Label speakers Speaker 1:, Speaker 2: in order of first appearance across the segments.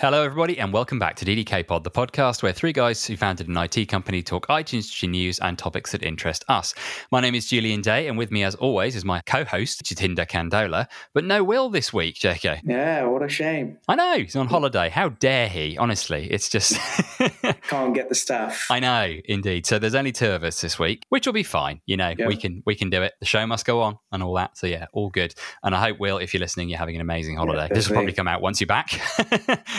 Speaker 1: Hello, everybody, and welcome back to DDK Pod, the podcast where three guys who founded an IT company talk IT industry news and topics that interest us. My name is Julian Day, and with me, as always, is my co host, Jatinder Kandola. But no Will this week, JK.
Speaker 2: Yeah, what a shame.
Speaker 1: I know, he's on holiday. How dare he? Honestly, it's just.
Speaker 2: Can't get the staff.
Speaker 1: I know, indeed. So there's only two of us this week, which will be fine. You know, we can we can do it. The show must go on and all that. So yeah, all good. And I hope, Will, if you're listening, you're having an amazing holiday.
Speaker 2: Yeah,
Speaker 1: this will probably come out once you're back.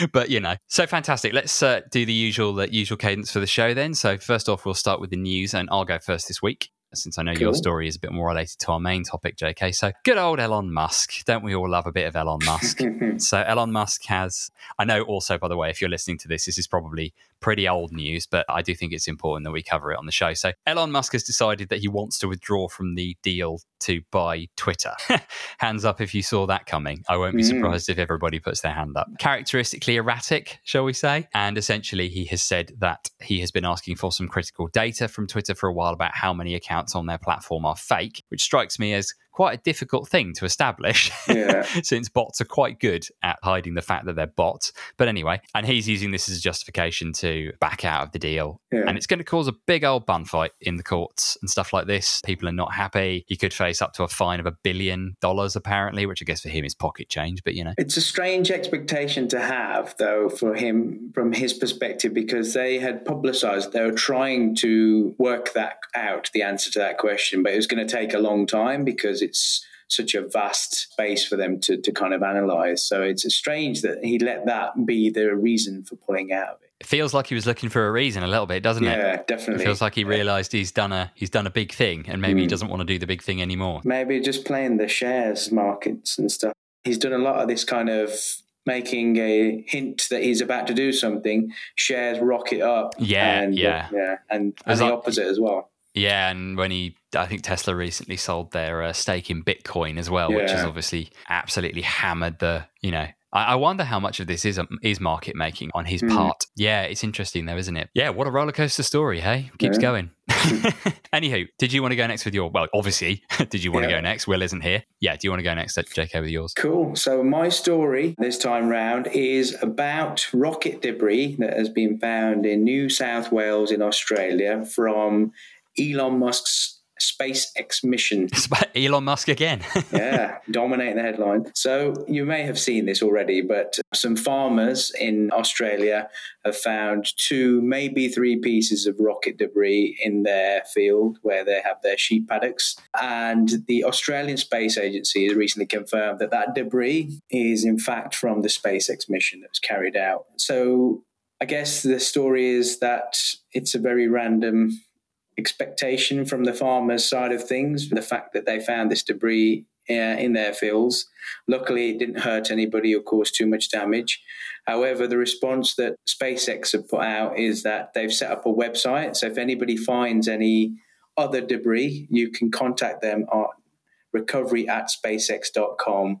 Speaker 1: but you know, so fantastic. Let's uh, do the usual uh, usual cadence for the show then. So first off, we'll start with the news, and I'll go first this week. Since I know your story is a bit more related to our main topic, JK. So, good old Elon Musk. Don't we all love a bit of Elon Musk? So Elon Musk has. I know. Also, by the way, if you're listening to this, this is probably pretty old news, but I do think it's important that we cover it on the show. So Elon Musk has decided that he wants to withdraw from the deal to buy Twitter. Hands up if you saw that coming. I won't be
Speaker 2: Mm.
Speaker 1: surprised if everybody puts their hand up. Characteristically erratic, shall we say? And essentially, he has said that he has been asking for some critical data from Twitter for a while about how many accounts on their platform are fake, which strikes me as quite a difficult thing to establish.
Speaker 2: Yeah.
Speaker 1: since bots are quite good at hiding the fact that they're bots. But anyway, and he's using this as a justification to back out of the deal.
Speaker 2: Yeah.
Speaker 1: And it's going to cause a big old bun fight in the courts and stuff like this. People are not happy. He could face up to a fine of a billion dollars, apparently, which I guess for him is pocket change, but you know.
Speaker 2: It's a strange expectation to have, though, for him from his perspective, because they had publicized they were trying to work that out, the answer to that question, but it was going to take a long time because it's such a vast space for them to, to kind of analyze. So it's strange that he let that be the reason for pulling out of it.
Speaker 1: It feels like he was looking for a reason a little bit, doesn't it?
Speaker 2: Yeah,
Speaker 1: It
Speaker 2: definitely.
Speaker 1: feels like he realized he's done a he's done a big thing and maybe he
Speaker 2: Mm.
Speaker 1: doesn't want to do the big thing anymore.
Speaker 2: maybe just playing the shares markets and stuff. He's done a lot of this kind of making a hint that he's about to do something. Shares rocket up.
Speaker 1: Yeah,
Speaker 2: and,
Speaker 1: yeah.
Speaker 2: yeah, and, and the
Speaker 1: like-
Speaker 2: opposite as well.
Speaker 1: Yeah, and when he, I think Tesla recently sold their uh, stake in Bitcoin as well, which has obviously absolutely hammered the, you know. I, I wonder how much of this is um, is market making on his
Speaker 2: Mm.
Speaker 1: part. Yeah, it's interesting though, isn't it? Yeah, what a roller coaster story, hey? Keeps
Speaker 2: Yeah.
Speaker 1: going. Anywho, did you want to go next with your? Well, obviously, did you want to go next? Will isn't here. Yeah, do you want to go next, JK, with yours?
Speaker 2: Cool. So my story this time round is about rocket debris that has been found in New South Wales in Australia from Elon Musk's SpaceX mission.
Speaker 1: Elon Musk again.
Speaker 2: yeah, dominating the headline. So you may have seen this already, but some farmers in Australia have found two, maybe three pieces of rocket debris in their field where they have their sheep paddocks. And the Australian Space Agency has recently confirmed that that debris is, in fact, from the SpaceX mission that was carried out. So I guess the story is that it's a very random expectation from the farmers' side of things. The fact that they found this debris uh, in their fields. Luckily, it didn't hurt anybody or cause too much damage. However, the response that SpaceX have put out is that they've set up a website. So if anybody finds any other debris, you can contact them at recovery at spacex.com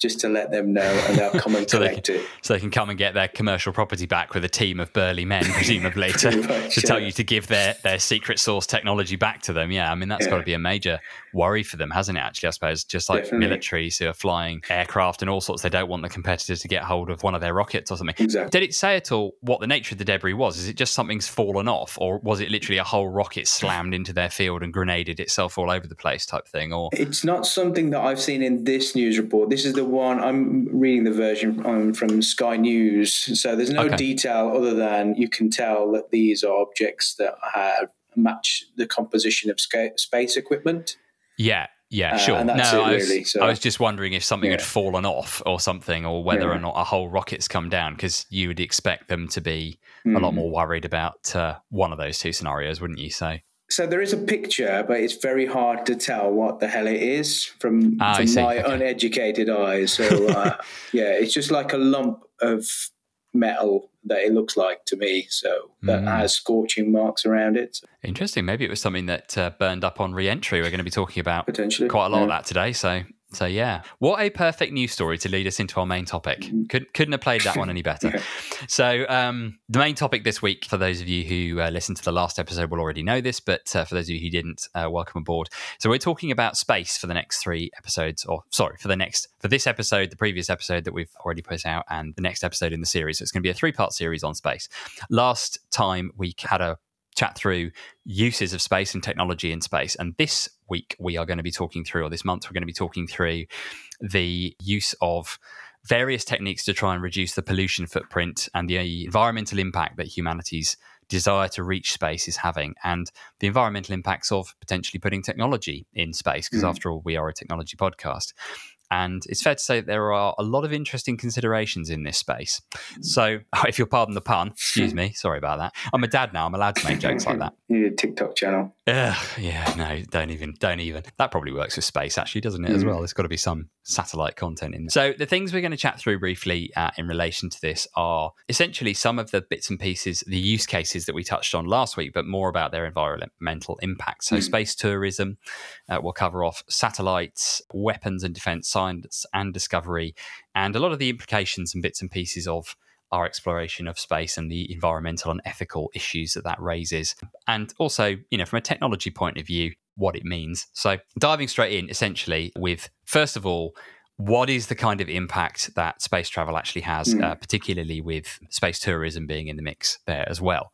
Speaker 2: just to let them know and they'll come and
Speaker 1: So they
Speaker 2: collect it.
Speaker 1: so they can come and get their commercial property back with a team of burly men, presumably, to,
Speaker 2: much,
Speaker 1: to tell you to give their, their secret source technology back to them. Yeah, I mean, that's got to be a major worry for them, hasn't it, actually, I suppose? Just like
Speaker 2: Definitely.
Speaker 1: militaries who are flying aircraft and all sorts, they don't want the competitor to get hold of one of their rockets or something.
Speaker 2: Exactly.
Speaker 1: Did it say at all what the nature of the debris was? Is it just something's fallen off, or was it literally a whole rocket slammed into their field and grenaded itself all over the place type thing? Or
Speaker 2: It's not something that I've seen in this news report. This is the one I'm reading the version um, from Sky News. So there's no
Speaker 1: Okay.
Speaker 2: detail other than you can tell that these are objects that have match the composition of space equipment.
Speaker 1: Yeah, yeah,
Speaker 2: Uh,
Speaker 1: sure. no,
Speaker 2: it,
Speaker 1: I, was,
Speaker 2: really, so-
Speaker 1: I was just wondering if something had fallen off or something, or whether or not a whole rocket's come down, because you would expect them to be a lot
Speaker 2: Mm.
Speaker 1: more worried about uh, one of those two scenarios, wouldn't you? say?
Speaker 2: So there is a picture, but it's very hard to tell what the hell it is from,
Speaker 1: Ah,
Speaker 2: from my
Speaker 1: Okay.
Speaker 2: uneducated eyes. So uh, yeah, it's just like a lump of metal that it looks like to me. So that
Speaker 1: Mm.
Speaker 2: has scorching marks around it.
Speaker 1: interesting. Maybe it was something that uh, burned up on re entry. We're going to be talking about
Speaker 2: Potentially,
Speaker 1: quite a lot of that today. So, So yeah, what a perfect news story to lead us into our main topic.
Speaker 2: Mm-hmm.
Speaker 1: Could, couldn't have played that one any better. so um, the main topic this week, for those of you who uh, listened to the last episode, will already know this, but uh, for those of you who didn't, uh, welcome aboard. So we're talking about space for the next three episodes, or sorry, for the next for this episode, the previous episode that we've already put out, and the next episode in the series. So it's going to be a three part series on space. Last time we had a chat through uses of space and technology in space. And this week, we are going to be talking through, or this month, we're going to be talking through the use of various techniques to try and reduce the pollution footprint and the environmental impact that humanity's desire to reach space is having, and the environmental impacts of potentially putting technology in space, because mm. after all, we are a technology podcast. And it's fair to say that there are a lot of interesting considerations in this space. So, if you'll pardon the pun, excuse me, sorry about that. I'm a dad now. I'm allowed to make jokes like that.
Speaker 2: You need a TikTok channel.
Speaker 1: Uh, yeah, no, don't even, don't even. That probably works with space, actually, doesn't it? Mm. As well, there's got to be some satellite content in. There. So, the things we're going to chat through briefly uh, in relation to this are essentially some of the bits and pieces, the use cases that we touched on last week, but more about their environmental impact. So, mm. space tourism, uh, we'll cover off satellites, weapons and defense science and discovery, and a lot of the implications and bits and pieces of our exploration of space and the environmental and ethical issues that that raises. And also, you know, from a technology point of view, what it means. So, diving straight in, essentially, with first of all, what is the kind of impact that space travel actually has, mm. uh, particularly with space tourism being in the mix there as well?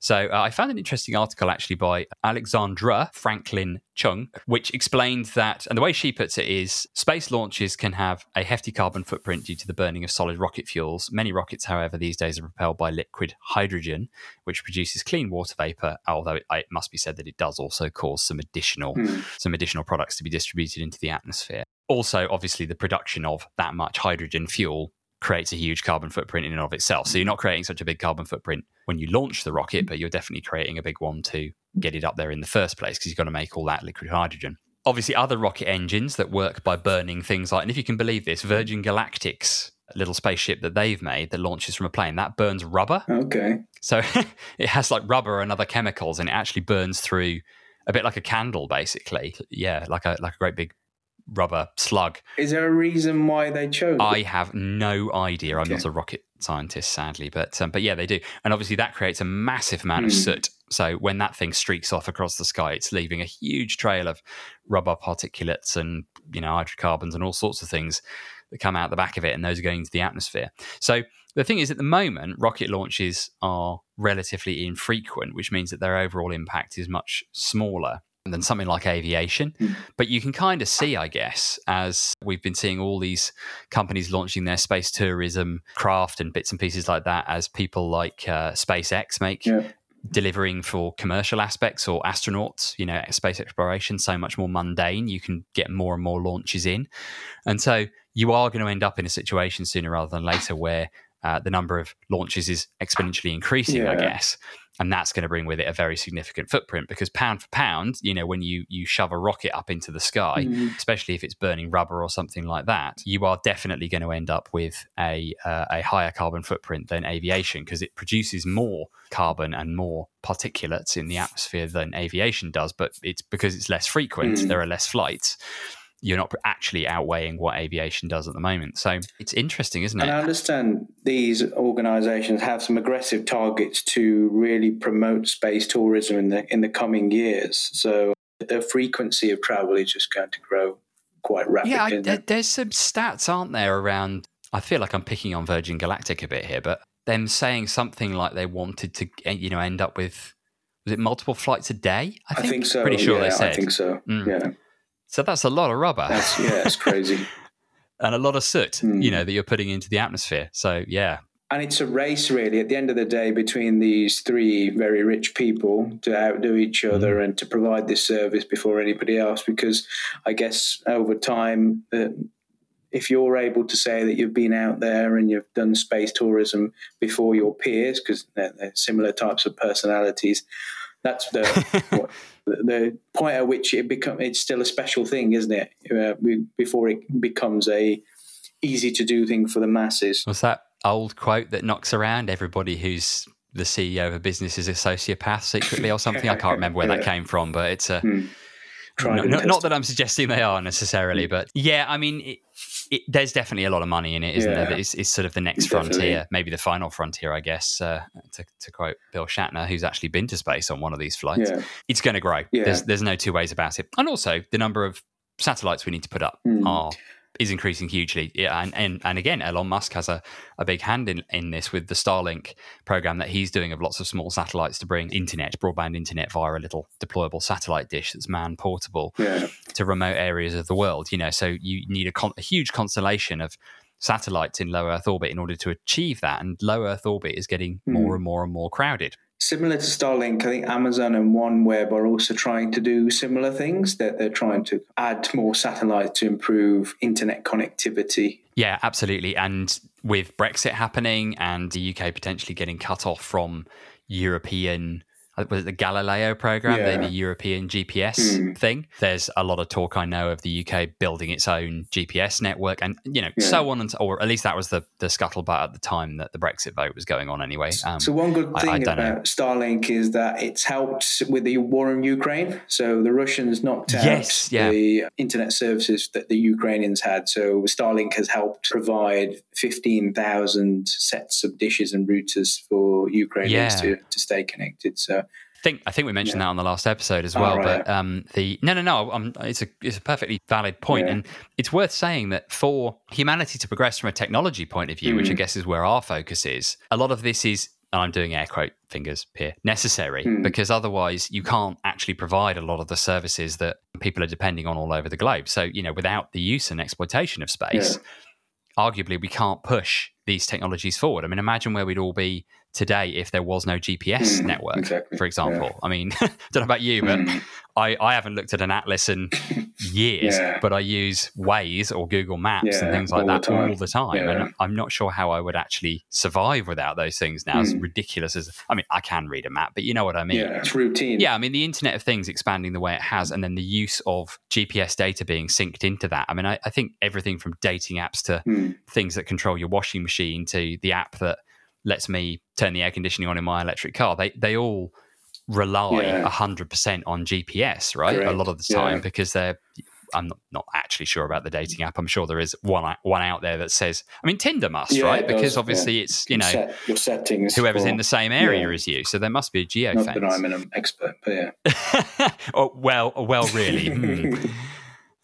Speaker 1: So, uh, I found an interesting article actually by Alexandra Franklin Chung, which explained that, and the way she puts it is space launches can have a hefty carbon footprint due to the burning of solid rocket fuels. Many rockets, however, these days are propelled by liquid hydrogen, which produces clean water vapor, although it, it must be said that it does also cause some additional, mm. some additional products to be distributed into the atmosphere also, obviously, the production of that much hydrogen fuel creates a huge carbon footprint in and of itself. So you're not creating such a big carbon footprint when you launch the rocket, but you're definitely creating a big one to get it up there in the first place because you've got to make all that liquid hydrogen. Obviously, other rocket engines that work by burning things like, and if you can believe this, Virgin Galactic's little spaceship that they've made that launches from a plane that burns rubber.
Speaker 2: Okay.
Speaker 1: So it has like rubber and other chemicals, and it actually burns through a bit like a candle, basically. Yeah, like a like a great big rubber slug.
Speaker 2: Is there a reason why they chose?
Speaker 1: I have no idea. I'm okay. not a rocket scientist, sadly, but um, but yeah, they do, and obviously that creates a massive amount mm. of hmm. soot. So when that thing streaks off across the sky, it's leaving a huge trail of rubber particulates and you know hydrocarbons and all sorts of things that come out the back of it, and those are going into the atmosphere. So the thing is, at the moment, rocket launches are relatively infrequent, which means that their overall impact is much smaller than something like aviation. Mm. But you can kind of see, I guess, as we've been seeing all these companies launching their space tourism craft and bits and pieces like that, as people like uh, SpaceX make. Yeah. Delivering for commercial aspects or astronauts, you know, space exploration, so much more mundane. You can get more and more launches in. And so you are going to end up in a situation sooner rather than later where uh, the number of launches is exponentially increasing, yeah. I guess and that's going to bring with it a very significant footprint because pound for pound you know when you you shove a rocket up into the sky mm. especially if it's burning rubber or something like that you are definitely going to end up with a uh, a higher carbon footprint than aviation because it produces more carbon and more particulates in the atmosphere than aviation does but it's because it's less frequent mm. there are less flights you're not actually outweighing what aviation does at the moment. So it's interesting, isn't it?
Speaker 2: And I understand these organisations have some aggressive targets to really promote space tourism in the in the coming years. So the frequency of travel is just going to grow quite rapidly.
Speaker 1: Yeah, I, there's some stats, aren't there, around. I feel like I'm picking on Virgin Galactic a bit here, but them saying something like they wanted to, you know, end up with was it multiple flights a day?
Speaker 2: I think, I think so.
Speaker 1: Pretty sure
Speaker 2: yeah,
Speaker 1: they said.
Speaker 2: I think so. Mm. Yeah.
Speaker 1: So that's a lot of rubber.
Speaker 2: That's, yeah, it's crazy.
Speaker 1: and a lot of soot, mm. you know, that you're putting into the atmosphere. So, yeah.
Speaker 2: And it's a race, really, at the end of the day, between these three very rich people to outdo each other mm. and to provide this service before anybody else. Because I guess over time, uh, if you're able to say that you've been out there and you've done space tourism before your peers, because they're, they're, similar types of personalities, that's the what, the point at which it become it's still a special thing, isn't it? Uh, before it becomes a easy to do thing for the masses.
Speaker 1: What's that old quote that knocks around everybody who's the CEO of a business is a sociopath secretly or something? I can't remember where yeah. that came from, but it's a. Hmm. not, not that I'm suggesting they are necessarily, but yeah, I mean, it, it, there's definitely a lot of money in it, isn't yeah. there? It's, it's, sort of the next definitely. frontier, maybe the final frontier, I guess. Uh, to, to, quote Bill Shatner, who's actually been to space on one of these flights, yeah. it's going to grow. Yeah. There's there's no two ways about it, and also the number of satellites we need to put up mm. are is increasing hugely. Yeah, and, and, and again, Elon Musk has a, a big hand in, in this with the Starlink program that he's doing of lots of small satellites to bring internet, broadband internet via a little deployable satellite dish that's man portable yeah. to remote areas of the world. You know, so you need a, con- a huge constellation of satellites in low Earth orbit in order to achieve that. And low Earth orbit is getting mm. more and more and more crowded
Speaker 2: similar to Starlink, I think Amazon and OneWeb are also trying to do similar things. That they're trying to add more satellites to improve internet connectivity.
Speaker 1: Yeah, absolutely. And with Brexit happening and the UK potentially getting cut off from European was it the Galileo program, yeah. the, the, European GPS mm. thing. There's a lot of talk I know of the UK building its own GPS network, and you know, yeah. so on and so, or at least that was the the scuttlebutt at the time that the Brexit vote was going on. Anyway,
Speaker 2: um, so one good thing I, I about know. Starlink is that it's helped with the war in Ukraine. So the Russians knocked out yes, yeah. the internet services that the Ukrainians had. So Starlink has helped provide fifteen thousand sets of dishes and routers for Ukrainians to, to stay connected. So
Speaker 1: think I think we mentioned yeah. that on the last episode as well. Oh, right. But um, the no, no, no. I'm, it's a it's a perfectly valid point, yeah. and it's worth saying that for humanity to progress from a technology point of view, mm. which I mm. guess is where our focus is, a lot of this is. And I'm doing air quote fingers here, necessary, mm. because otherwise you can't actually provide a lot of the services that people are depending on all over the globe. So, you know, without the use and exploitation of space, yeah. arguably we can't push these technologies forward. I mean, imagine where we'd all be today if there was no GPS mm, network, exactly. for example. Yeah. I mean, don't know about you, but mm. I, I haven't looked at an atlas in years, yeah. but I use Waze or Google Maps yeah, and things like that the all the time. And I'm not sure how I would actually survive without those things now. Mm. As ridiculous as I mean, I can read a map, but you know what I mean.
Speaker 2: Yeah, it's routine.
Speaker 1: Yeah, I mean, the Internet of Things expanding the way it has, and then the use of GPS data being synced into that. I mean, I, I think everything from dating apps to mm. things that control your washing machine to the app that lets me turn the air conditioning on in my electric car. They they all rely hundred yeah. percent on GPS, right? Correct. A lot of the time yeah. because they're. I'm not, not, actually sure about the dating app. I'm sure there is one one out there that says. I mean, Tinder must, yeah, right? Because obviously it's you know
Speaker 2: set your settings.
Speaker 1: Whoever's for, in the same area as you, so there must be a geo. Not
Speaker 2: that I'm an expert, but yeah.
Speaker 1: oh well, well, really. hmm.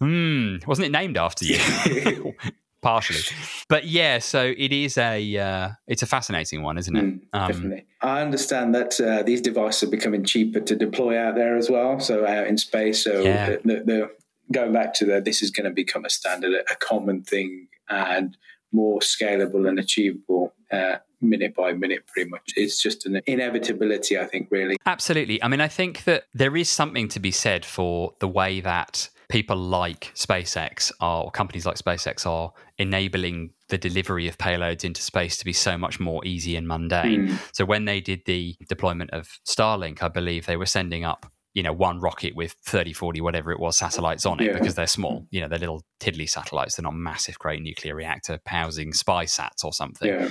Speaker 1: Hmm. Wasn't it named after you? partially. But yeah so it is a uh, it's a fascinating one isn't it? Mm,
Speaker 2: um, definitely. I understand that uh, these devices are becoming cheaper to deploy out there as well so out in space so yeah. the, the, going back to that this is going to become a standard a common thing and more scalable and achievable uh, minute by minute pretty much. It's just an inevitability i think really.
Speaker 1: Absolutely. I mean i think that there is something to be said for the way that people like SpaceX are, or companies like SpaceX are enabling the delivery of payloads into space to be so much more easy and mundane. Mm. So when they did the deployment of Starlink, I believe they were sending up you know one rocket with 30 40 whatever it was satellites on it yeah. because they're small you know they're little tiddly satellites they're not massive great nuclear reactor housing spy sats or something yeah.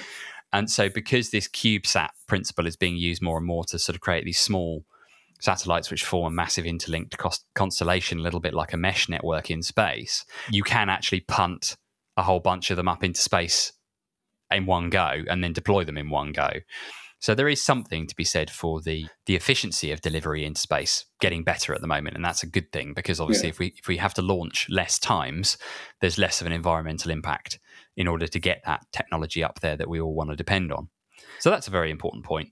Speaker 1: and so because this cubesat principle is being used more and more to sort of create these small satellites which form a massive interlinked constellation, a little bit like a mesh network in space, you can actually punt a whole bunch of them up into space in one go and then deploy them in one go. So there is something to be said for the the efficiency of delivery into space getting better at the moment, and that's a good thing because obviously, yeah. if we if we have to launch less times, there's less of an environmental impact in order to get that technology up there that we all want to depend on. So that's a very important point.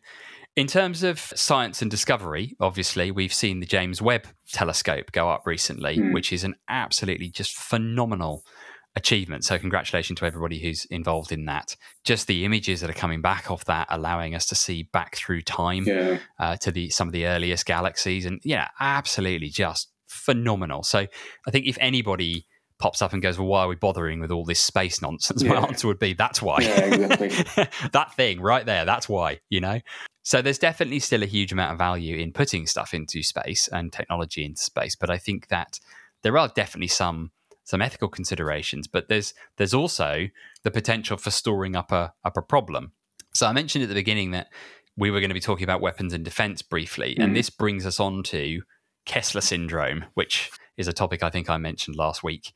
Speaker 1: In terms of science and discovery, obviously, we've seen the James Webb telescope go up recently, mm. which is an absolutely just phenomenal achievement. So, congratulations to everybody who's involved in that. Just the images that are coming back off that, allowing us to see back through time yeah. uh, to the some of the earliest galaxies, and yeah, absolutely just phenomenal. So, I think if anybody pops up and goes, Well, why are we bothering with all this space nonsense? Yeah. My answer would be, That's why. Yeah, exactly. that thing right there, that's why, you know? So there's definitely still a huge amount of value in putting stuff into space and technology into space. But I think that there are definitely some some ethical considerations, but there's there's also the potential for storing up a up a problem. So I mentioned at the beginning that we were going to be talking about weapons and defense briefly, mm. and this brings us on to Kessler syndrome, which is a topic I think I mentioned last week.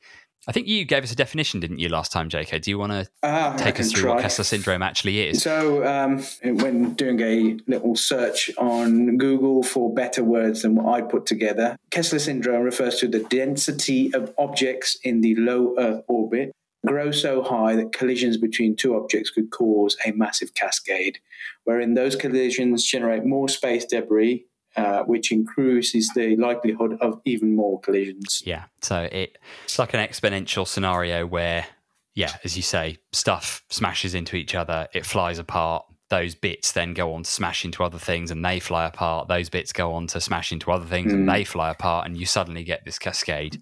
Speaker 1: I think you gave us a definition, didn't you, last time, JK? Do you want to uh, take us through try. what Kessler syndrome actually is?
Speaker 2: So, um, when doing a little search on Google for better words than what I put together, Kessler syndrome refers to the density of objects in the low Earth orbit grow so high that collisions between two objects could cause a massive cascade, wherein those collisions generate more space debris uh, which increases the likelihood of even more collisions.
Speaker 1: Yeah, so it, it's like an exponential scenario where, yeah, as you say, stuff smashes into each other, it flies apart. Those bits then go on to smash into other things and they fly apart. Those bits go on to smash into other things mm. and they fly apart, and you suddenly get this cascade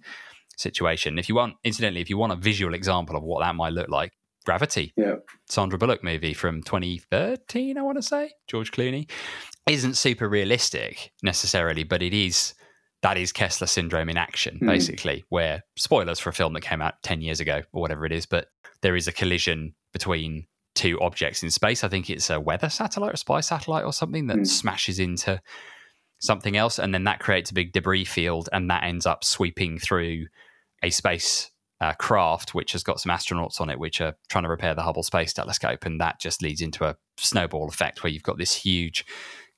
Speaker 1: situation. If you want, incidentally, if you want a visual example of what that might look like, Gravity.
Speaker 2: Yeah.
Speaker 1: Sandra Bullock movie from 2013, I want to say, George Clooney isn't super realistic necessarily, but it is that is Kessler syndrome in action, mm. basically, where spoilers for a film that came out 10 years ago or whatever it is, but there is a collision between two objects in space. I think it's a weather satellite or spy satellite or something that mm. smashes into something else, and then that creates a big debris field, and that ends up sweeping through a space uh, craft, which has got some astronauts on it, which are trying to repair the Hubble Space Telescope, and that just leads into a snowball effect where you've got this huge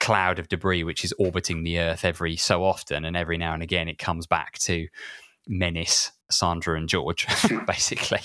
Speaker 1: cloud of debris which is orbiting the Earth every so often, and every now and again it comes back to menace Sandra and George, basically,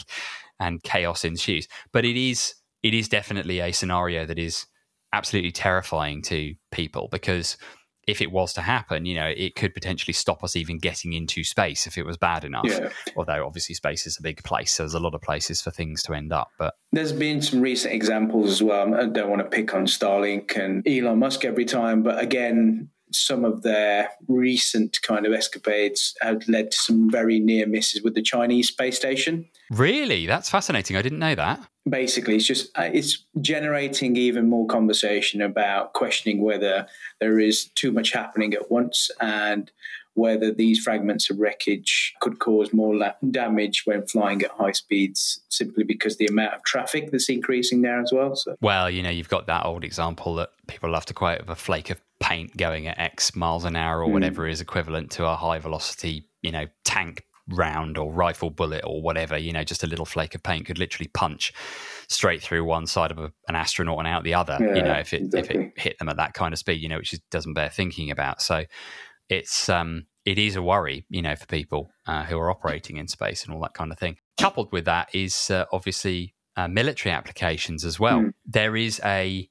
Speaker 1: and chaos ensues. But it is it is definitely a scenario that is absolutely terrifying to people because if it was to happen, you know, it could potentially stop us even getting into space if it was bad enough. Yeah. Although obviously space is a big place, so there's a lot of places for things to end up. But
Speaker 2: there's been some recent examples as well. I don't want to pick on Starlink and Elon Musk every time, but again, some of their recent kind of escapades have led to some very near misses with the Chinese space station.
Speaker 1: Really, that's fascinating. I didn't know that.
Speaker 2: Basically, it's just uh, it's generating even more conversation about questioning whether there is too much happening at once and whether these fragments of wreckage could cause more la- damage when flying at high speeds simply because the amount of traffic that's increasing there as well. So.
Speaker 1: Well, you know, you've got that old example that people love to quote of a flake of paint going at X miles an hour or mm. whatever is equivalent to a high velocity, you know, tank round or rifle bullet or whatever, you know, just a little flake of paint could literally punch straight through one side of a, an astronaut and out the other, yeah, you know, if it exactly. if it hit them at that kind of speed, you know, which doesn't bear thinking about. So it's um it is a worry, you know, for people uh, who are operating in space and all that kind of thing. Coupled with that is uh, obviously uh, military applications as well. Mm. There is a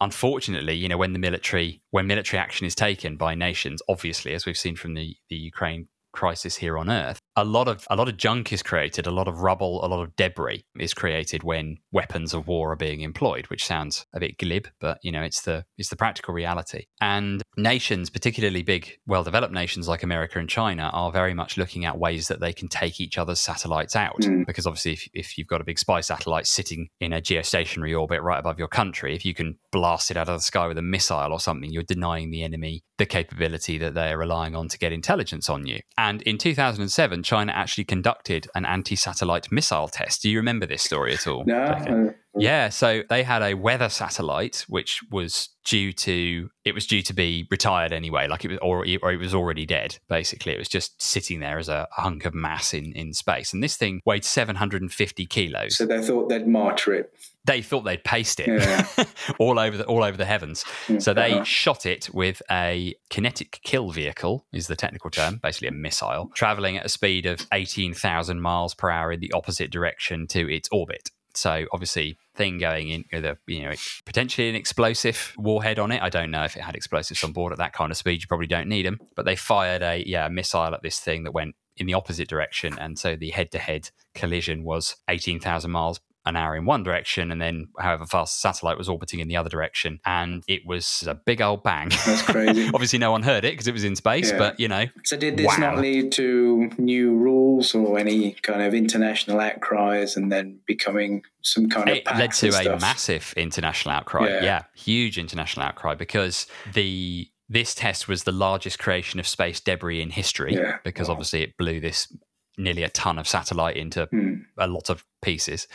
Speaker 1: unfortunately, you know, when the military when military action is taken by nations, obviously, as we've seen from the the Ukraine crisis here on Earth, a lot of a lot of junk is created, a lot of rubble, a lot of debris is created when weapons of war are being employed, which sounds a bit glib, but you know it's the it's the practical reality. And nations, particularly big, well-developed nations like America and China, are very much looking at ways that they can take each other's satellites out. Mm. Because obviously, if, if you've got a big spy satellite sitting in a geostationary orbit right above your country, if you can blast it out of the sky with a missile or something, you're denying the enemy the capability that they're relying on to get intelligence on you. And in 2007, China actually conducted an anti satellite missile test. Do you remember this story at all?
Speaker 2: No.
Speaker 1: Yeah, so they had a weather satellite which was due to it was due to be retired anyway, like it was or, or it was already dead. Basically, it was just sitting there as a hunk of mass in in space, and this thing weighed 750 kilos.
Speaker 2: So they thought they'd martyr it.
Speaker 1: They thought they'd paste it yeah. all over the all over the heavens. Mm, so they shot it with a kinetic kill vehicle, is the technical term, basically a missile, traveling at a speed of 18,000 miles per hour in the opposite direction to its orbit. So obviously, thing going in with a you know potentially an explosive warhead on it. I don't know if it had explosives on board at that kind of speed. You probably don't need them, but they fired a yeah missile at this thing that went in the opposite direction, and so the head-to-head collision was eighteen thousand miles an hour in one direction, and then however fast the satellite was orbiting in the other direction, and it was a big old bang.
Speaker 2: That's crazy.
Speaker 1: Obviously, no one heard it because it was in space, yeah. but you know.
Speaker 2: So, did this wow. not lead to new rules or any kind of international outcries, and then becoming some kind of?
Speaker 1: It led to a massive international outcry. Yeah. yeah, huge international outcry because the this test was the largest creation of space debris in history yeah. because wow. obviously it blew this nearly a ton of satellite into mm. a lot of pieces.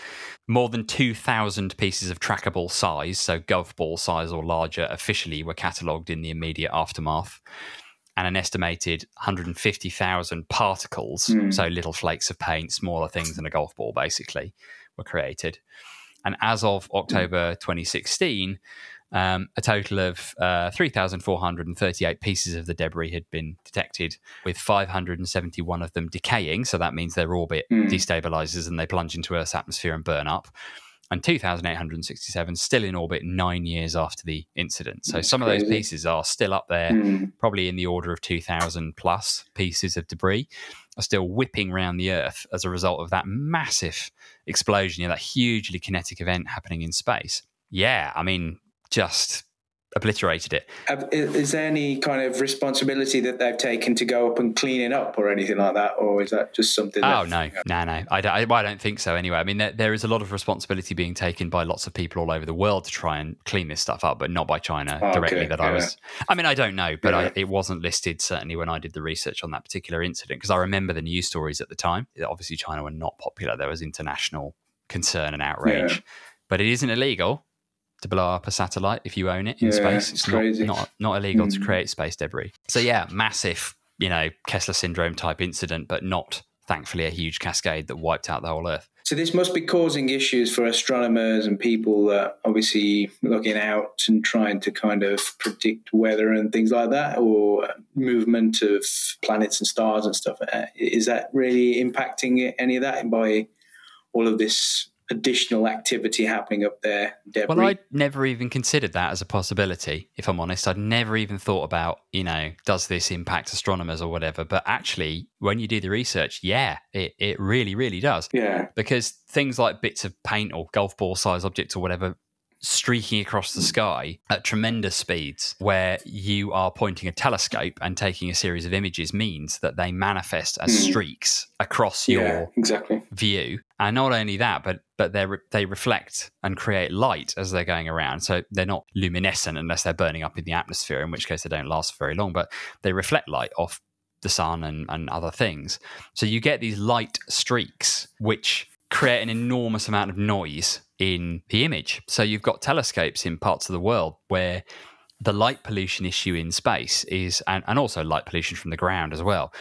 Speaker 1: More than 2,000 pieces of trackable size, so golf ball size or larger, officially were catalogued in the immediate aftermath. and an estimated 150,000 particles, mm. so little flakes of paint, smaller things than a golf ball, basically, were created. And as of October 2016, um, a total of uh, 3,438 pieces of the debris had been detected, with 571 of them decaying. So that means their orbit mm. destabilizes and they plunge into Earth's atmosphere and burn up. And 2,867 still in orbit nine years after the incident. So That's some crazy. of those pieces are still up there, mm. probably in the order of 2,000 plus pieces of debris are still whipping around the Earth as a result of that massive explosion, you know, that hugely kinetic event happening in space. Yeah, I mean, just obliterated it.
Speaker 2: Is there any kind of responsibility that they've taken to go up and clean it up or anything like that? Or is that just something?
Speaker 1: Oh, no, no, no. I don't, I, I don't think so anyway. I mean, there, there is a lot of responsibility being taken by lots of people all over the world to try and clean this stuff up, but not by China oh, directly okay, that yeah. I was. I mean, I don't know, but yeah. I, it wasn't listed certainly when I did the research on that particular incident because I remember the news stories at the time. Obviously, China were not popular. There was international concern and outrage. Yeah. But it isn't illegal to blow up a satellite if you own it in yeah, space. It's, not, not, not illegal mm. to hmm. create space debris. So yeah, massive, you know, Kessler syndrome type incident, but not thankfully a huge cascade that wiped out the whole Earth.
Speaker 2: So this must be causing issues for astronomers and people that obviously looking out and trying to kind of predict weather and things like that, or movement of planets and stars and stuff. Uh, is that really impacting any of that by all of this additional activity happening up there. Debris.
Speaker 1: Well, I'd never even considered that as a possibility, if I'm honest. I'd never even thought about, you know, does this impact astronomers or whatever? But actually, when you do the research, yeah, it, it really, really does.
Speaker 2: Yeah.
Speaker 1: Because things like bits of paint or golf ball size objects or whatever streaking across the sky at tremendous speeds where you are pointing a telescope and taking a series of images means that they manifest as mm. streaks across yeah, your
Speaker 2: exactly.
Speaker 1: view and not only that but but they re- they reflect and create light as they're going around so they're not luminescent unless they're burning up in the atmosphere in which case they don't last very long but they reflect light off the sun and, and other things so you get these light streaks which create an enormous amount of noise in the image. So you've got telescopes in parts of the world where the light pollution issue in space is, and, and also light pollution from the ground as well,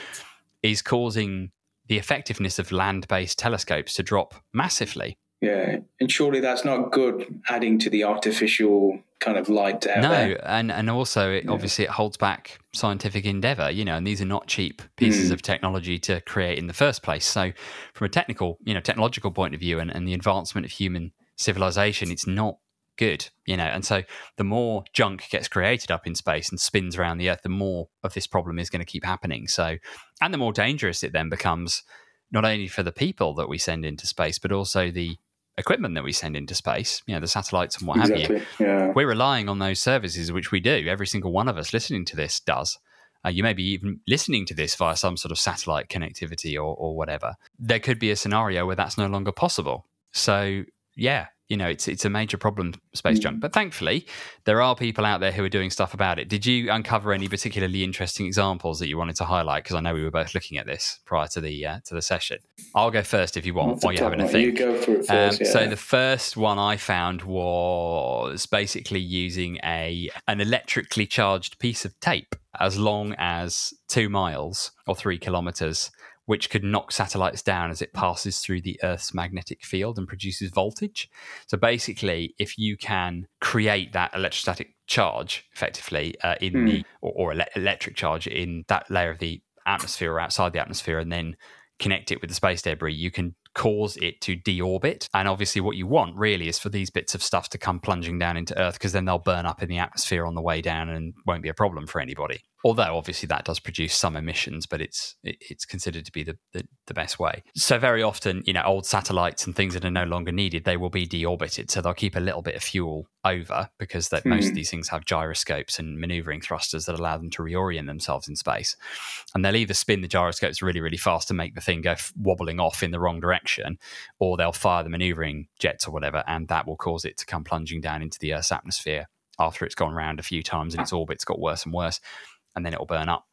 Speaker 1: is causing the effectiveness of land based telescopes to drop massively.
Speaker 2: Yeah, and surely that's not good adding to the artificial kind of light out
Speaker 1: no,
Speaker 2: there.
Speaker 1: and and also it, yeah. obviously it holds back scientific endeavor. You know, and these are not cheap pieces mm. of technology to create in the first place. So, from a technical, you know, technological point of view, and, and the advancement of human civilization, it's not good, you know. And so the more junk gets created up in space and spins around the Earth, the more of this problem is going to keep happening. So, and the more dangerous it then becomes, not only for the people that we send into space, but also the equipment that we send into space, you know, the satellites and what exactly. have
Speaker 2: you. Yeah.
Speaker 1: We're relying on those services, which we do. Every single one of us listening to this does. Uh, you may be even listening to this via some sort of satellite connectivity or, or whatever. There could be a scenario where that's no longer possible. So yeah, you know, it's it's a major problem, space junk. Mm. But thankfully, there are people out there who are doing stuff about it. Did you uncover any particularly interesting examples that you wanted to highlight? Because I know we were both looking at this prior to the uh, to the session. I'll go first if you want, while you're having a think.
Speaker 2: You it first. Um,
Speaker 1: yeah. So the first one I found was basically using a an electrically charged piece of tape as long as two miles or three kilometers which could knock satellites down as it passes through the Earth's magnetic field and produces voltage. So basically, if you can create that electrostatic charge effectively uh, in mm. the or, or ele- electric charge in that layer of the atmosphere or outside the atmosphere, and then connect it with the space debris, you can cause it to deorbit. And obviously, what you want really is for these bits of stuff to come plunging down into Earth because then they'll burn up in the atmosphere on the way down and won't be a problem for anybody although obviously that does produce some emissions, but it's it, it's considered to be the, the, the best way. So very often, you know, old satellites and things that are no longer needed, they will be deorbited. So they'll keep a little bit of fuel over because that mm. most of hmm. these things have gyroscopes and maneuvering thrusters that allow them to reorient themselves in space. And they'll either spin the gyroscopes really really fast to make the thing go f- wobbling off in the wrong direction, or they'll fire the maneuvering jets or whatever, and that will cause it to come plunging down into the Earth's atmosphere after it's gone around a few times and its orbit's got worse and worse and then it'll burn up.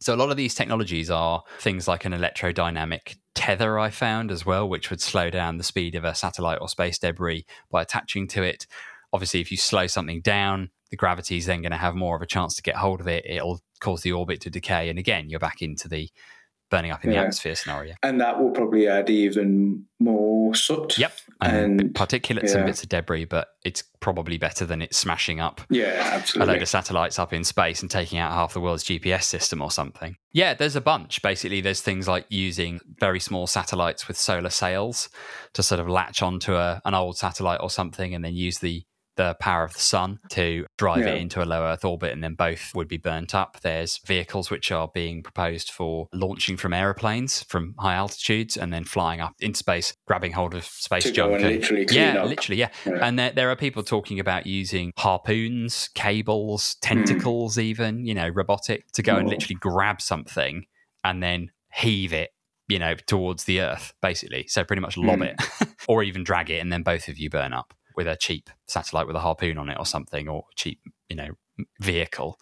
Speaker 1: So a lot of these technologies are things like an electrodynamic tether I found as well, which would slow down the speed of a satellite or space debris by attaching to it. Obviously, if you slow something down, the gravity is then going to have more of a chance to get hold of it. It'll cause the orbit to decay, and again, you're back into the burning up in the atmosphere scenario.
Speaker 2: And that will probably add even more soot.
Speaker 1: Yep, and,
Speaker 2: And-
Speaker 1: particulates
Speaker 2: yeah.
Speaker 1: and bits of debris, but it's probably better than it smashing up
Speaker 2: Yeah, absolutely.
Speaker 1: a load of satellites up in space and taking out half the world's GPS system or something. Yeah, there's a bunch. Basically, there's things like using very small satellites with solar sails to sort of latch onto a, an old satellite or something and then use the the power of the sun to drive
Speaker 2: Yeah.
Speaker 1: it into a low Earth orbit, and then both would be burnt up. There's vehicles which are being proposed for launching from aeroplanes from high altitudes and then flying up into space, grabbing hold of space
Speaker 2: To
Speaker 1: junk.
Speaker 2: and
Speaker 1: and-
Speaker 2: literally
Speaker 1: yeah,
Speaker 2: up.
Speaker 1: literally, yeah.
Speaker 2: Yeah.
Speaker 1: And there, there are people talking about using harpoons, cables,
Speaker 2: Hmm.
Speaker 1: tentacles, even, you know, robotic, to go and
Speaker 2: Oh.
Speaker 1: literally grab something and then heave it, you know, towards the earth, basically. So pretty much lob
Speaker 2: Hmm.
Speaker 1: it or even drag it and then both of you burn up with a cheap satellite with a harpoon on it or something or cheap, you know, vehicle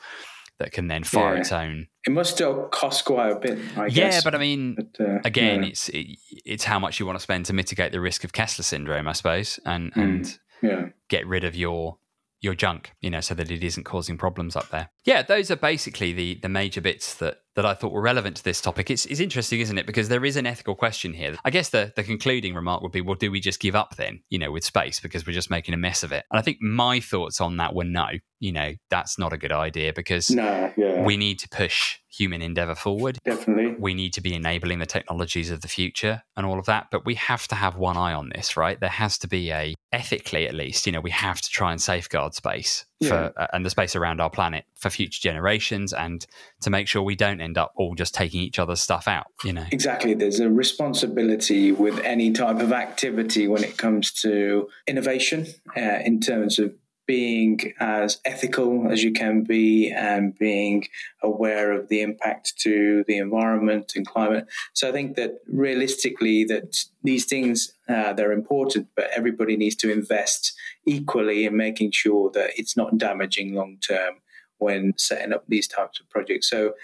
Speaker 1: that can then fire
Speaker 2: Yeah.
Speaker 1: its own.
Speaker 2: It must still cost quite a bit, I
Speaker 1: Yeah,
Speaker 2: guess.
Speaker 1: but I mean,
Speaker 2: But, uh,
Speaker 1: again,
Speaker 2: yeah.
Speaker 1: it's it, it's how much you want to spend to mitigate the risk of Kessler syndrome, I suppose, and
Speaker 2: Hmm.
Speaker 1: and
Speaker 2: yeah.
Speaker 1: get rid of your your junk, you know, so that it isn't causing problems up there. Yeah, those are basically the the major bits that that I thought were relevant to this topic. It's, it's interesting, isn't it? Because there is an ethical question here. I guess the the concluding remark would be, well, do we just give up then, you know, with space because we're just making a mess of it? And I think my thoughts on that were no, you know, that's not a good idea because
Speaker 2: No, yeah.
Speaker 1: we need to push human endeavor forward
Speaker 2: definitely.
Speaker 1: we need to be enabling the technologies of the future and all of that but we have to have one eye on this right there has to be a ethically at least you know we have to try and safeguard space for uh, and the space around our planet for future generations and to make sure we don't end up all just taking each other's stuff out you know
Speaker 2: Exactly. There's a responsibility with any type of activity when it comes to innovation uh, in terms of being as ethical as you can be and being aware of the impact to the environment and climate. So I think that realistically that these things uh, they're important, but everybody needs to invest equally in making sure that it's not damaging long term when setting up these types of projects. So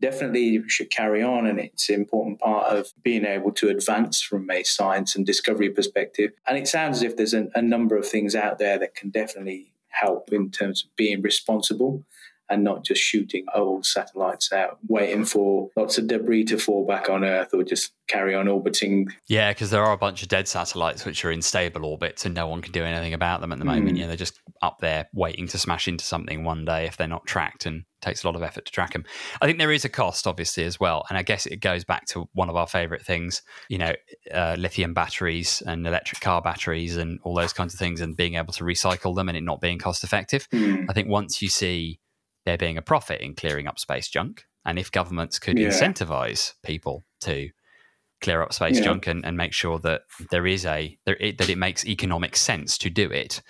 Speaker 2: definitely should carry on and it's an important part of being able to advance from a science and discovery perspective and it sounds as if there's a number of things out there that can definitely help in terms of being responsible and not just shooting old satellites out waiting for lots of debris to fall back on earth or just carry on orbiting
Speaker 1: yeah because there are a bunch of dead satellites which are in stable orbits and no one can do anything about them at the moment
Speaker 2: Mm.
Speaker 1: you know they're just up there waiting to smash into something one day if they're not tracked and it takes a lot of effort to track them i think there is a cost obviously as well and i guess it goes back to one of our favorite things you know uh, lithium batteries and electric car batteries and all those kinds of things and being able to recycle them and it not being cost effective
Speaker 2: Hmm.
Speaker 1: I think once you see there being a profit in clearing up space junk, and if governments could
Speaker 2: Yeah.
Speaker 1: incentivize people to clear up space
Speaker 2: Yeah.
Speaker 1: junk and, and make sure that there is a there, it, that it makes economic sense to do it,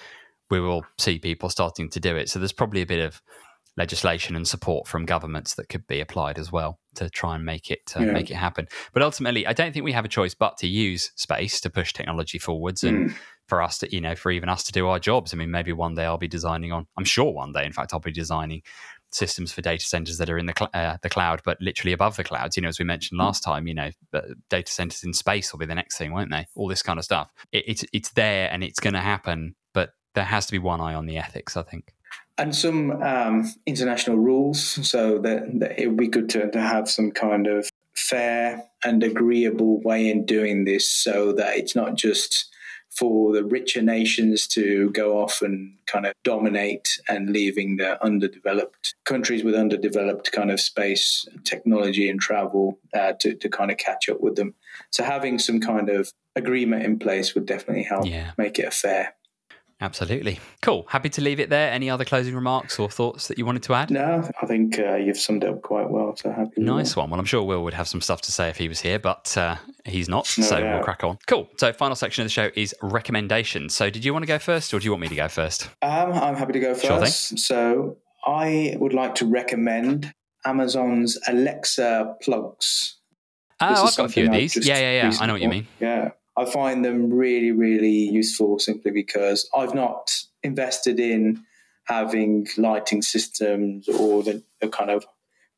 Speaker 1: we will see people starting to do it. So there's probably a bit of legislation and support from governments that could be applied as well to try and make it uh,
Speaker 2: Yeah.
Speaker 1: make it happen. But ultimately, I don't think we have a choice but to use space to push technology forwards and
Speaker 2: Hmm.
Speaker 1: For us to, you know, for even us to do our jobs. I mean, maybe one day I'll be designing on. I'm sure one day, in fact, I'll be designing systems for data centers that are in the cl- uh, the cloud, but literally above the clouds. You know, as we mentioned last time, you know, data centers in space will be the next thing, won't they? All this kind of stuff. It, it's it's there and it's going to happen, but there has to be one eye on the ethics. I think.
Speaker 2: and some um, international rules so that, that it would be good to, to have some kind of fair and agreeable way in doing this so that it's not just for the richer nations to go off and kind of dominate and leaving the underdeveloped countries with underdeveloped kind of space technology and travel uh, to, to kind of catch up with them. So having some kind of agreement in place would definitely help
Speaker 1: Yeah.
Speaker 2: make it a fair.
Speaker 1: Absolutely. Cool. Happy to leave it there. Any other closing remarks or thoughts that you wanted to add?
Speaker 2: No, I think uh, you've summed it up quite well. So happy.
Speaker 1: Nice one. Well, I'm sure Will would have some stuff to say if he was here, but uh, he's not.
Speaker 2: No
Speaker 1: so we'll crack on. Cool. So, final section of the show is recommendations. So, did you want to go first or do you want me to go first?
Speaker 2: Um, I'm happy to go
Speaker 1: Sure thing.
Speaker 2: first. so I would like to recommend Amazon's Alexa plugs.
Speaker 1: Oh, I've got a few of these. Yeah, yeah, yeah. I know what you mean.
Speaker 2: Yeah, I find them really, really useful simply because I've not invested in having lighting systems or the, kind of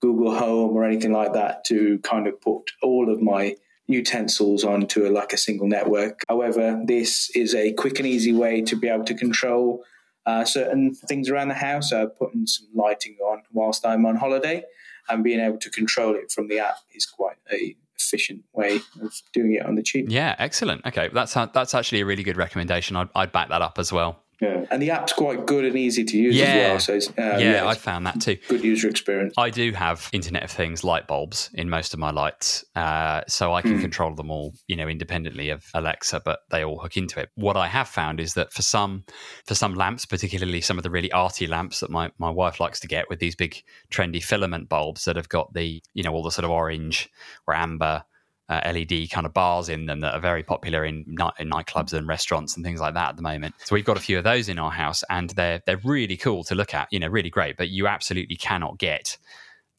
Speaker 2: Google Home or anything like that to kind of put all of my utensils onto a, like a single network. However, this is a quick and easy way to be able to control uh, certain things around the house, uh, putting some lighting on whilst I'm on holiday, and being able to control it from the app is quite a efficient way of doing it on the cheap.
Speaker 1: Yeah, excellent. Okay, that's that's actually a really good recommendation. I'd, I'd back that up as well.
Speaker 2: Yeah, and the app's quite good and easy to use
Speaker 1: Yeah.
Speaker 2: as well. So it's, uh,
Speaker 1: yeah,
Speaker 2: yeah,
Speaker 1: I found that too.
Speaker 2: good user experience.
Speaker 1: I do have Internet of Things light bulbs in most of my lights, uh, so I can
Speaker 2: Hmm.
Speaker 1: control them all, you know, independently of Alexa, but they all hook into it. What I have found is that for some, for some lamps, particularly some of the really arty lamps that my, my wife likes to get with these big trendy filament bulbs that have got the, you know, all the sort of orange or amber. Uh, LED kind of bars in them that are very popular in, night, in nightclubs and restaurants and things like that at the moment. So we've got a few of those in our house, and they're they're really cool to look at. You know, really great. But you absolutely cannot get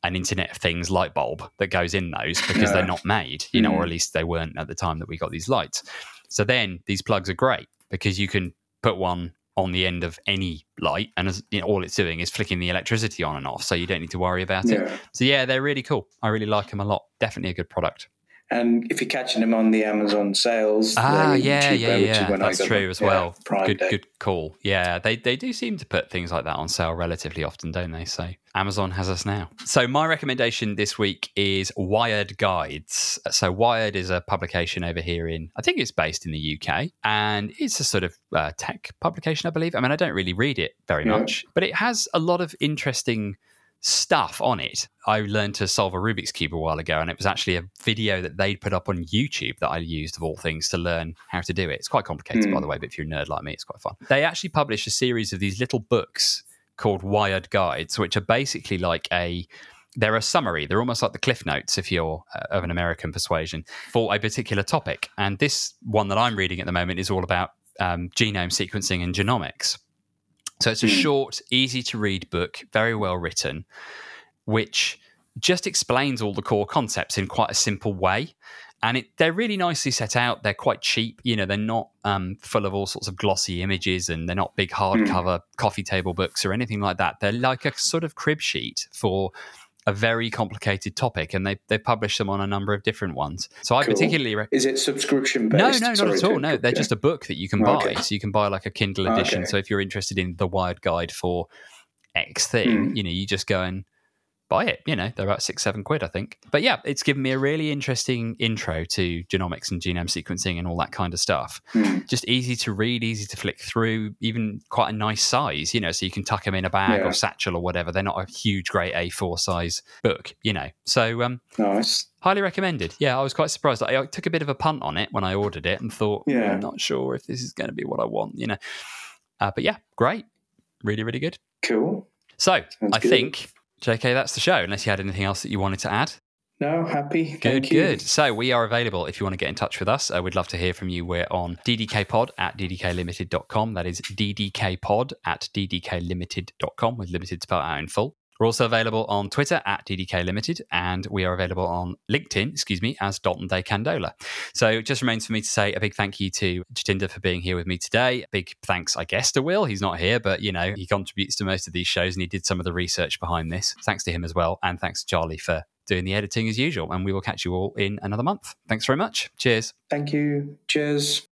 Speaker 1: an Internet of Things light bulb that goes in those because
Speaker 2: No.
Speaker 1: they're not made, you know, or
Speaker 2: Mm.
Speaker 1: at least they weren't at the time that we got these lights. So then these plugs are great because you can put one on the end of any light, and as, you know, all it's doing is flicking the electricity on and off, so you don't need to worry about it. So yeah, they're really cool. I really like them a lot. Definitely a good product.
Speaker 2: And if you're catching them on the Amazon sales,
Speaker 1: Ah, yeah,
Speaker 2: cheaper,
Speaker 1: yeah, yeah. That's true as
Speaker 2: Yeah,
Speaker 1: well.
Speaker 2: Prime
Speaker 1: good,
Speaker 2: Day.
Speaker 1: good call. Yeah, they they do seem to put things like that on sale relatively often, don't they? So Amazon has us now. So my recommendation this week is Wired Guides. So Wired is a publication over here in, I think it's based in the UK, and it's a sort of uh, tech publication, I believe. I mean, I don't really read it very
Speaker 2: Yeah.
Speaker 1: much, but it has a lot of interesting stuff on it. I learned to solve a Rubik's Cube a while ago, and it was actually a video that they'd put up on YouTube that I used, of all things, to learn how to do it. It's quite complicated, by
Speaker 2: Hmm.
Speaker 1: the way, but if you're a nerd like me, it's quite fun. They actually publish a series of these little books called Wired Guides, which are basically like a they're a summary. They're almost like the cliff notes, if you're uh, of an American persuasion, for a particular topic. And this one that I'm reading at the moment is all about um, genome sequencing and genomics. So it's a
Speaker 2: Hmm.
Speaker 1: short, easy to read book, very well written, which just explains all the core concepts in quite a simple way. And it, they're really nicely set out. They're quite cheap. You know, they're not um, full of all sorts of glossy images and they're not big hardcover coffee table books or anything like that. They're like a sort of crib sheet for a very complicated topic. And they, they publish them on a number of different ones. So I
Speaker 2: Cool.
Speaker 1: particularly recommend.
Speaker 2: Is it subscription
Speaker 1: No,
Speaker 2: based?
Speaker 1: no, not
Speaker 2: Sorry
Speaker 1: at all. No, they're
Speaker 2: interrupt
Speaker 1: just a book that you can buy.
Speaker 2: Okay.
Speaker 1: So you can buy like a Kindle edition.
Speaker 2: Okay.
Speaker 1: So if you're interested in the Wired Guide for X thing,
Speaker 2: Hmm.
Speaker 1: you know, you just go and buy it. You know, they're about six, seven quid, I think. But yeah, it's given me a really interesting intro to genomics and genome sequencing and all that kind of stuff.
Speaker 2: Hmm.
Speaker 1: Just easy to read, easy to flick through, even quite a nice size, you know, so you can tuck them in a bag
Speaker 2: Yeah.
Speaker 1: or satchel or whatever. They're not a huge, great A4 size book, you know. So, um,
Speaker 2: Nice.
Speaker 1: highly recommended. Yeah, I was quite surprised. I, I took a bit of a punt on it when I ordered it and thought, "Hmm,
Speaker 2: Yeah.
Speaker 1: I'm not sure if this is going to be what I want, you know. Uh, but yeah, great, really, really good.
Speaker 2: Cool.
Speaker 1: So
Speaker 2: Sounds
Speaker 1: I
Speaker 2: good.
Speaker 1: think, JK, that's the show. Unless you had anything else that you wanted to add.
Speaker 2: No, happy.
Speaker 1: Good,
Speaker 2: Thank you.
Speaker 1: good. So we are available if you want to get in touch with us. Uh, we'd love to hear from you. We're on ddkpod at ddklimited.com. That is ddkpod at ddklimited.com with limited spelled out in full. We're also available on Twitter at DDK Limited, and we are available on LinkedIn, excuse me, as Dalton Day Candola. So it just remains for me to say a big thank you to Jatinder for being here with me today. Big thanks, I guess, to Will. He's not here, but you know, he contributes to most of these shows and he did some of the research behind this. Thanks to him as well. And thanks to Charlie for doing the editing as usual. And we will catch you all in another month. Thanks very much. Cheers.
Speaker 2: Thank you. Cheers.